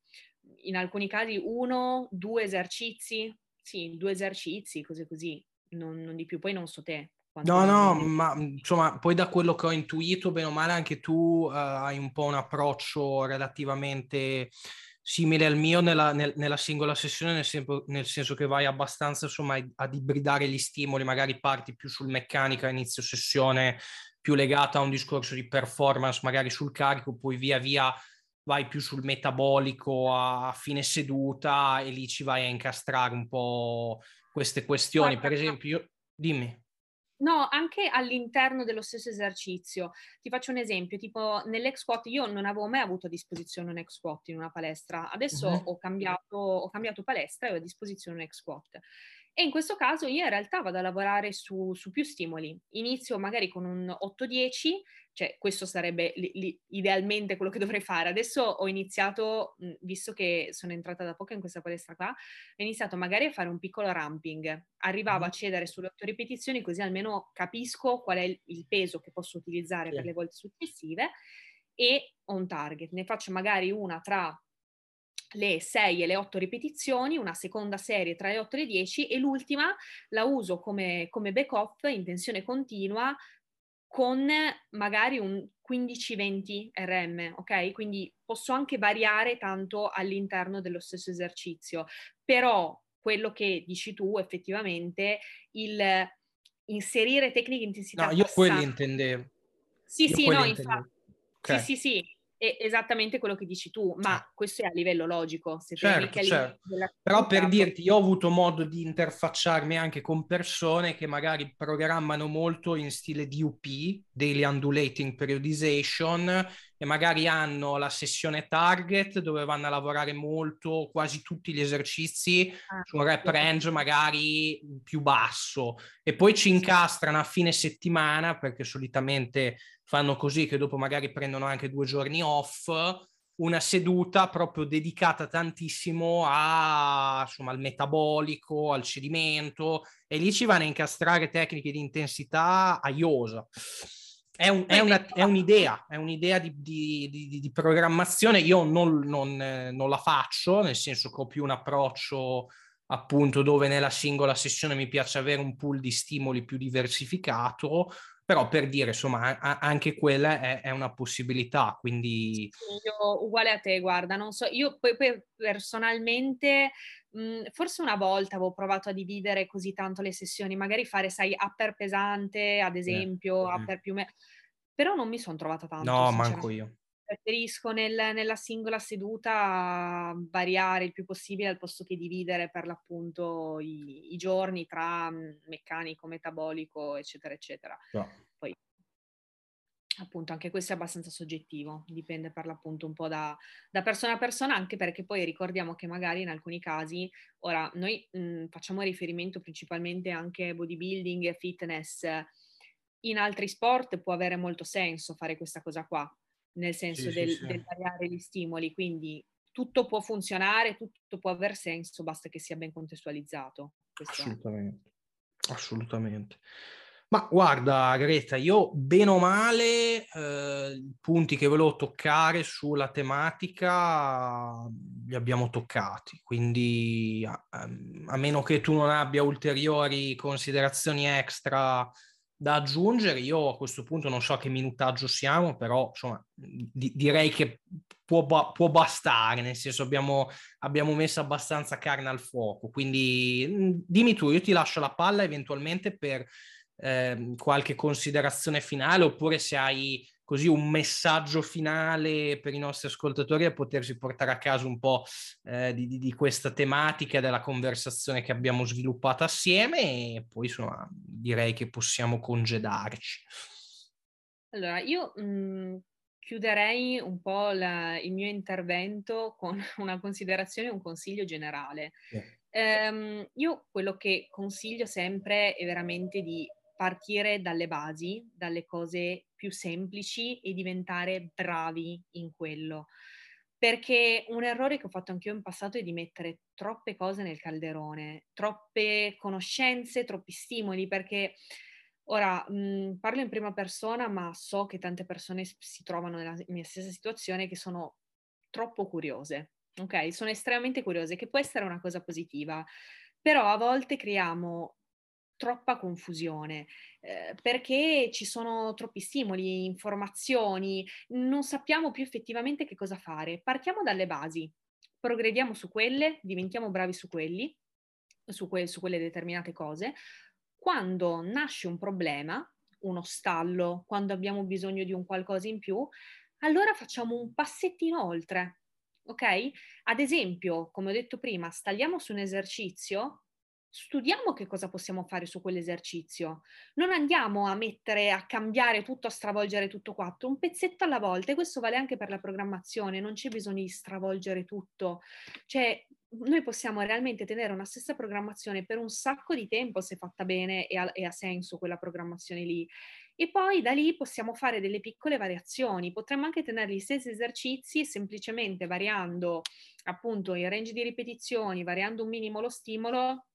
in alcuni casi uno, due esercizi, sì, due esercizi, cose così, non, non di più, poi non so te. No, no, ma insomma, poi da quello che ho intuito, bene o male, anche tu uh, hai un po' un approccio relativamente simile al mio nella, nel, nella singola sessione, nel, sen- nel, senso che vai abbastanza insomma ad ibridare gli stimoli, magari parti più sul meccanica a inizio sessione, più legata a un discorso di performance, magari sul carico, poi via via vai più sul metabolico a fine seduta e lì ci vai a incastrare un po' queste questioni. Per esempio, io... dimmi. No, anche all'interno dello stesso esercizio. Ti faccio un esempio, tipo nell'ex squat io non avevo mai avuto a disposizione un ex squat in una palestra, adesso uh-huh. ho, cambiato, ho cambiato palestra e ho a disposizione un ex squat. E in questo caso io in realtà vado a lavorare su, su più stimoli. Inizio magari con un 8-10, cioè questo sarebbe li, li, idealmente quello che dovrei fare. Adesso ho iniziato, visto che sono entrata da poco in questa palestra qua, ho iniziato magari a fare un piccolo ramping. Arrivavo a cedere sulle 8 ripetizioni così almeno capisco qual è il, il peso che posso utilizzare sì. per le volte successive e ho un target. Ne faccio magari una tra le 6 e le 8 ripetizioni, una seconda serie tra le 8 e le 10 e l'ultima la uso come, come back-off in tensione continua con magari un 15-20 RM, ok? Quindi posso anche variare tanto all'interno dello stesso esercizio, però quello che dici tu effettivamente, il inserire tecniche intensità. No, io quelli intendevo. Sì, io sì, no, infatti. Okay. Sì, sì, sì, è esattamente quello che dici tu, ma questo è a livello logico. Se certo, certo. Però per dirti, io ho avuto modo di interfacciarmi anche con persone che magari programmano molto in stile DUP, Daily Undulating Periodization, e magari hanno la sessione target dove vanno a lavorare molto quasi tutti gli esercizi ah, su un rep range magari più basso. E poi ci incastrano a fine settimana perché solitamente fanno così che dopo magari prendono anche due giorni off, una seduta proprio dedicata tantissimo a, insomma, al metabolico, al cedimento e lì ci vanno a incastrare tecniche di intensità a iosa. È, un, è, una, è, un'idea, è un'idea di, di, di, di programmazione. Io non, non, non, la faccio, nel senso che ho più un approccio appunto dove nella singola sessione mi piace avere un pool di stimoli più diversificato, però per dire, insomma, a- anche quella è, è, una possibilità, quindi... Io uguale a te, guarda, non so, io poi, poi personalmente, mh, forse una volta avevo provato a dividere così tanto le sessioni, magari fare, sai, upper pesante, ad esempio, eh, upper più... Me- però non mi sono trovata tanto. No, manco io preferisco nel, nella singola seduta variare il più possibile al posto che dividere per l'appunto i, i giorni tra mhmm, meccanico, metabolico, eccetera, eccetera. No. Appunto anche questo è abbastanza soggettivo, dipende per l'appunto un po' da, da, persona a persona, anche perché poi ricordiamo che magari in alcuni casi, ora noi mh, mhmm, facciamo riferimento principalmente anche a bodybuilding e fitness, in altri sport può avere molto senso fare questa cosa qua, nel senso sì, del, sì, sì. del, variare gli stimoli, quindi tutto può funzionare, tutto può aver senso, basta che sia ben contestualizzato. Assolutamente, assolutamente. Ma guarda Greta, io bene o male eh, i punti che volevo toccare sulla tematica li abbiamo toccati, quindi a, a meno che tu non abbia ulteriori considerazioni extra da aggiungere. Io a questo punto non so a che minutaggio siamo, però insomma di- direi che può, può, bastare, nel senso abbiamo, abbiamo messo abbastanza carne al fuoco. Quindi mm, dimmi tu, io ti lascio la palla eventualmente per eh, qualche considerazione finale oppure se hai così un messaggio finale per i nostri ascoltatori a potersi portare a casa un po' eh, di, di, questa tematica della conversazione che abbiamo sviluppato assieme e poi insomma direi che possiamo congedarci. Allora, io mh, mhmm, chiuderei un po' la, il mio intervento con una considerazione e un consiglio generale. Yeah. Um, io quello che consiglio sempre è veramente di partire dalle basi, dalle cose più semplici e diventare bravi in quello. perché un errore che ho fatto anch'io in passato è di mettere troppe cose nel calderone, troppe conoscenze, troppi stimoli, perché ora mh, parlo in prima persona, ma so che tante persone si trovano nella mia stessa situazione che sono troppo curiose, ok? Sono estremamente curiose, che può essere una cosa positiva, però a volte creiamo troppa confusione eh, perché ci sono troppi stimoli, informazioni, non sappiamo più effettivamente che cosa fare. Partiamo dalle basi, progrediamo su quelle, diventiamo bravi su quelli, su, que- su quelle determinate cose. Quando nasce un problema, uno stallo, quando abbiamo bisogno di un qualcosa in più, allora facciamo un passettino oltre. Ok? Ad esempio, come ho detto prima, stagliamo su un esercizio, studiamo che cosa possiamo fare su quell'esercizio. Non andiamo a mettere, a cambiare tutto, a stravolgere tutto quanto, un pezzetto alla volta. E questo vale anche per la programmazione, non c'è bisogno di stravolgere tutto. Cioè, noi possiamo realmente tenere una stessa programmazione per un sacco di tempo se fatta bene e ha, e ha senso quella programmazione lì. E poi da lì possiamo fare delle piccole variazioni. Potremmo anche tenere gli stessi esercizi semplicemente variando appunto il range di ripetizioni, variando un minimo lo stimolo,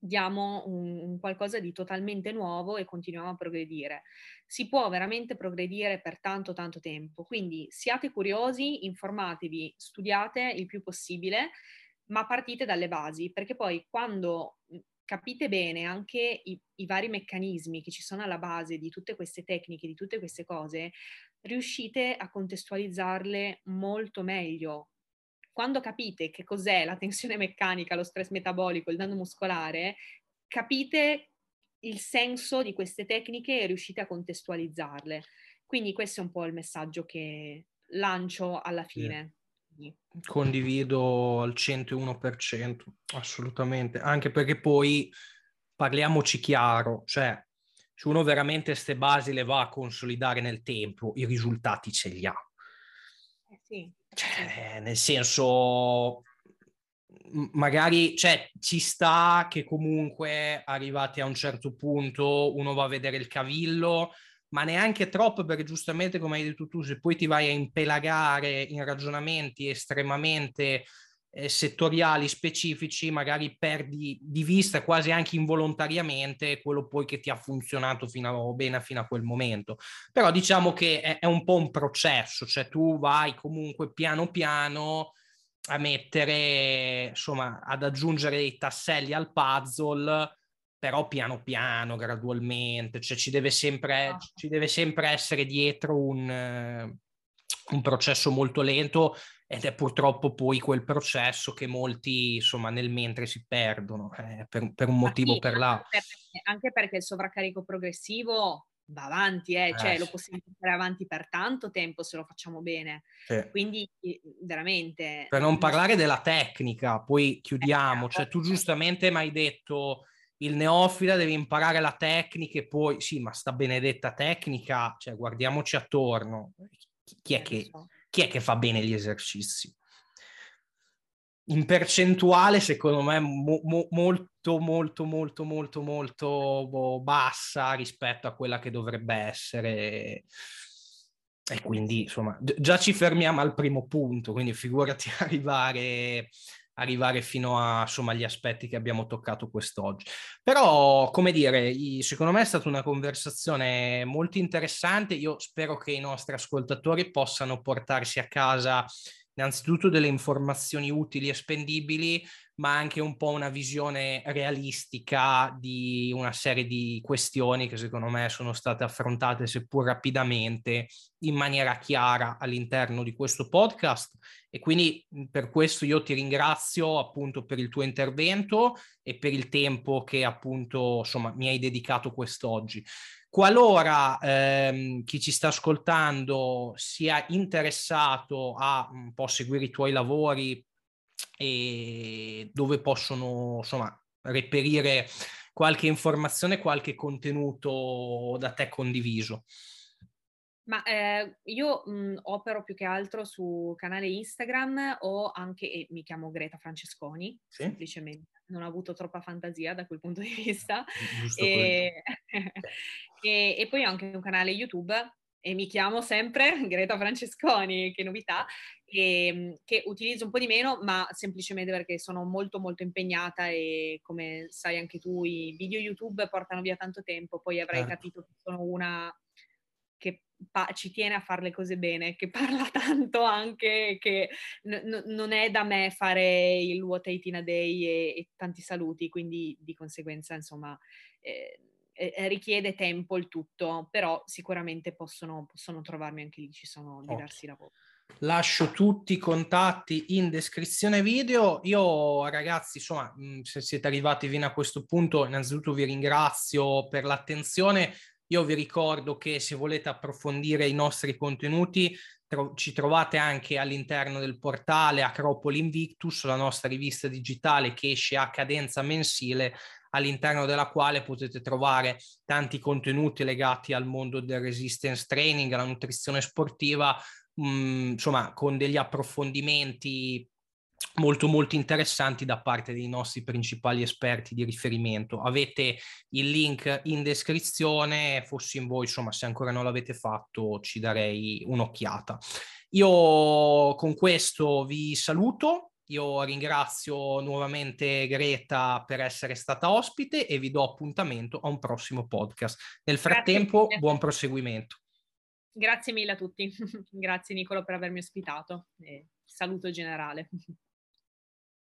diamo un, un, qualcosa di totalmente nuovo e continuiamo a progredire. Si può veramente progredire per tanto tanto tempo, quindi siate curiosi, informatevi, studiate il più possibile, ma partite dalle basi, perché poi quando capite bene anche i, i vari meccanismi che ci sono alla base di tutte queste tecniche, di tutte queste cose, riuscite a contestualizzarle molto meglio, quando capite che cos'è la tensione meccanica, lo stress metabolico, il danno muscolare, capite il senso di queste tecniche e riuscite a contestualizzarle. Quindi questo è un po' il messaggio che lancio alla fine. Sì. Condivido al 101%, assolutamente, anche perché poi parliamoci chiaro, cioè se uno veramente queste basi le va a consolidare nel tempo, i risultati ce li ha. Eh sì. Cioè, nel senso, magari cioè, ci sta che comunque arrivati a un certo punto uno va a vedere il cavillo, ma neanche troppo perché giustamente come hai detto tu, se poi ti vai a impelagare in ragionamenti estremamente eh, settoriali specifici, magari perdi di vista quasi anche involontariamente quello poi che ti ha funzionato fino a, bene fino a quel momento. Però diciamo che è, è un po' un processo, cioè tu vai comunque piano piano a mettere, insomma, ad aggiungere dei tasselli al puzzle però piano piano, gradualmente, cioè ci deve sempre, ah. ci deve sempre essere dietro un, un processo molto lento ed è purtroppo poi quel processo che molti, insomma, nel mentre si perdono, eh, per, per, un motivo o sì, per l'altro. Anche perché il sovraccarico progressivo va avanti, eh? cioè eh, lo possiamo portare avanti per tanto tempo se lo facciamo bene. Sì. Quindi veramente... Per non parlare della tecnica, poi chiudiamo, eh, cioè tu giustamente mi hai detto il neofita deve imparare la tecnica e poi sì, ma sta benedetta tecnica, cioè guardiamoci attorno. Chi è, eh, che, chi è che fa bene gli esercizi? In percentuale, secondo me, mo, mo, molto, molto, molto, molto, molto boh, bassa rispetto a quella che dovrebbe essere. E quindi, insomma, già ci fermiamo al primo punto, quindi figurati arrivare arrivare fino a, insomma, agli aspetti che abbiamo toccato quest'oggi. Però, come dire, secondo me è stata una conversazione molto interessante. Io spero che i nostri ascoltatori possano portarsi a casa innanzitutto delle informazioni utili e spendibili, ma anche un po' una visione realistica di una serie di questioni che secondo me sono state affrontate, seppur rapidamente, in maniera chiara all'interno di questo podcast. E quindi per questo io ti ringrazio appunto per il tuo intervento e per il tempo che appunto insomma mi hai dedicato quest'oggi. Qualora ehm, chi ci sta ascoltando sia interessato a un po' seguire i tuoi lavori e dove possono insomma reperire qualche informazione, qualche contenuto da te condiviso. Ma eh, io mh, opero più che altro su canale Instagram o anche, e mi chiamo Greta Francesconi, sì? semplicemente, non ho avuto troppa fantasia da quel punto di vista. E, e, e, poi ho anche un canale YouTube e mi chiamo sempre Greta Francesconi, che novità, e, ehm, che utilizzo un po' di meno, ma semplicemente perché sono molto molto impegnata e come sai anche tu i video YouTube portano via tanto tempo, poi avrai certo. capito che sono una che pa- ci tiene a fare le cose bene, che parla tanto anche, che n- n- non è da me fare il What 18 a Day e, e tanti saluti, quindi di conseguenza insomma... Eh, eh, richiede tempo il tutto, però sicuramente possono, possono trovarmi anche lì, ci sono diversi okay. lavori. Lascio tutti i contatti in descrizione video. Io, ragazzi, insomma, se siete arrivati fino a questo punto, innanzitutto vi ringrazio per l'attenzione. Io vi ricordo che se volete approfondire i nostri contenuti, tro- ci trovate anche all'interno del portale Acropoli Invictus, la nostra rivista digitale che esce a cadenza mensile all'interno della quale potete trovare tanti contenuti legati al mondo del resistance training, alla nutrizione sportiva, mh, mm, insomma, con degli approfondimenti molto molto interessanti da parte dei nostri principali esperti di riferimento. Avete il link in descrizione, fossi in voi, insomma, se ancora non l'avete fatto, ci darei un'occhiata. Io con questo vi saluto, io ringrazio nuovamente Greta per essere stata ospite e vi do appuntamento a un prossimo podcast. Nel frattempo, buon proseguimento. Grazie mille a tutti. Grazie Nicolo per avermi ospitato e saluto generale.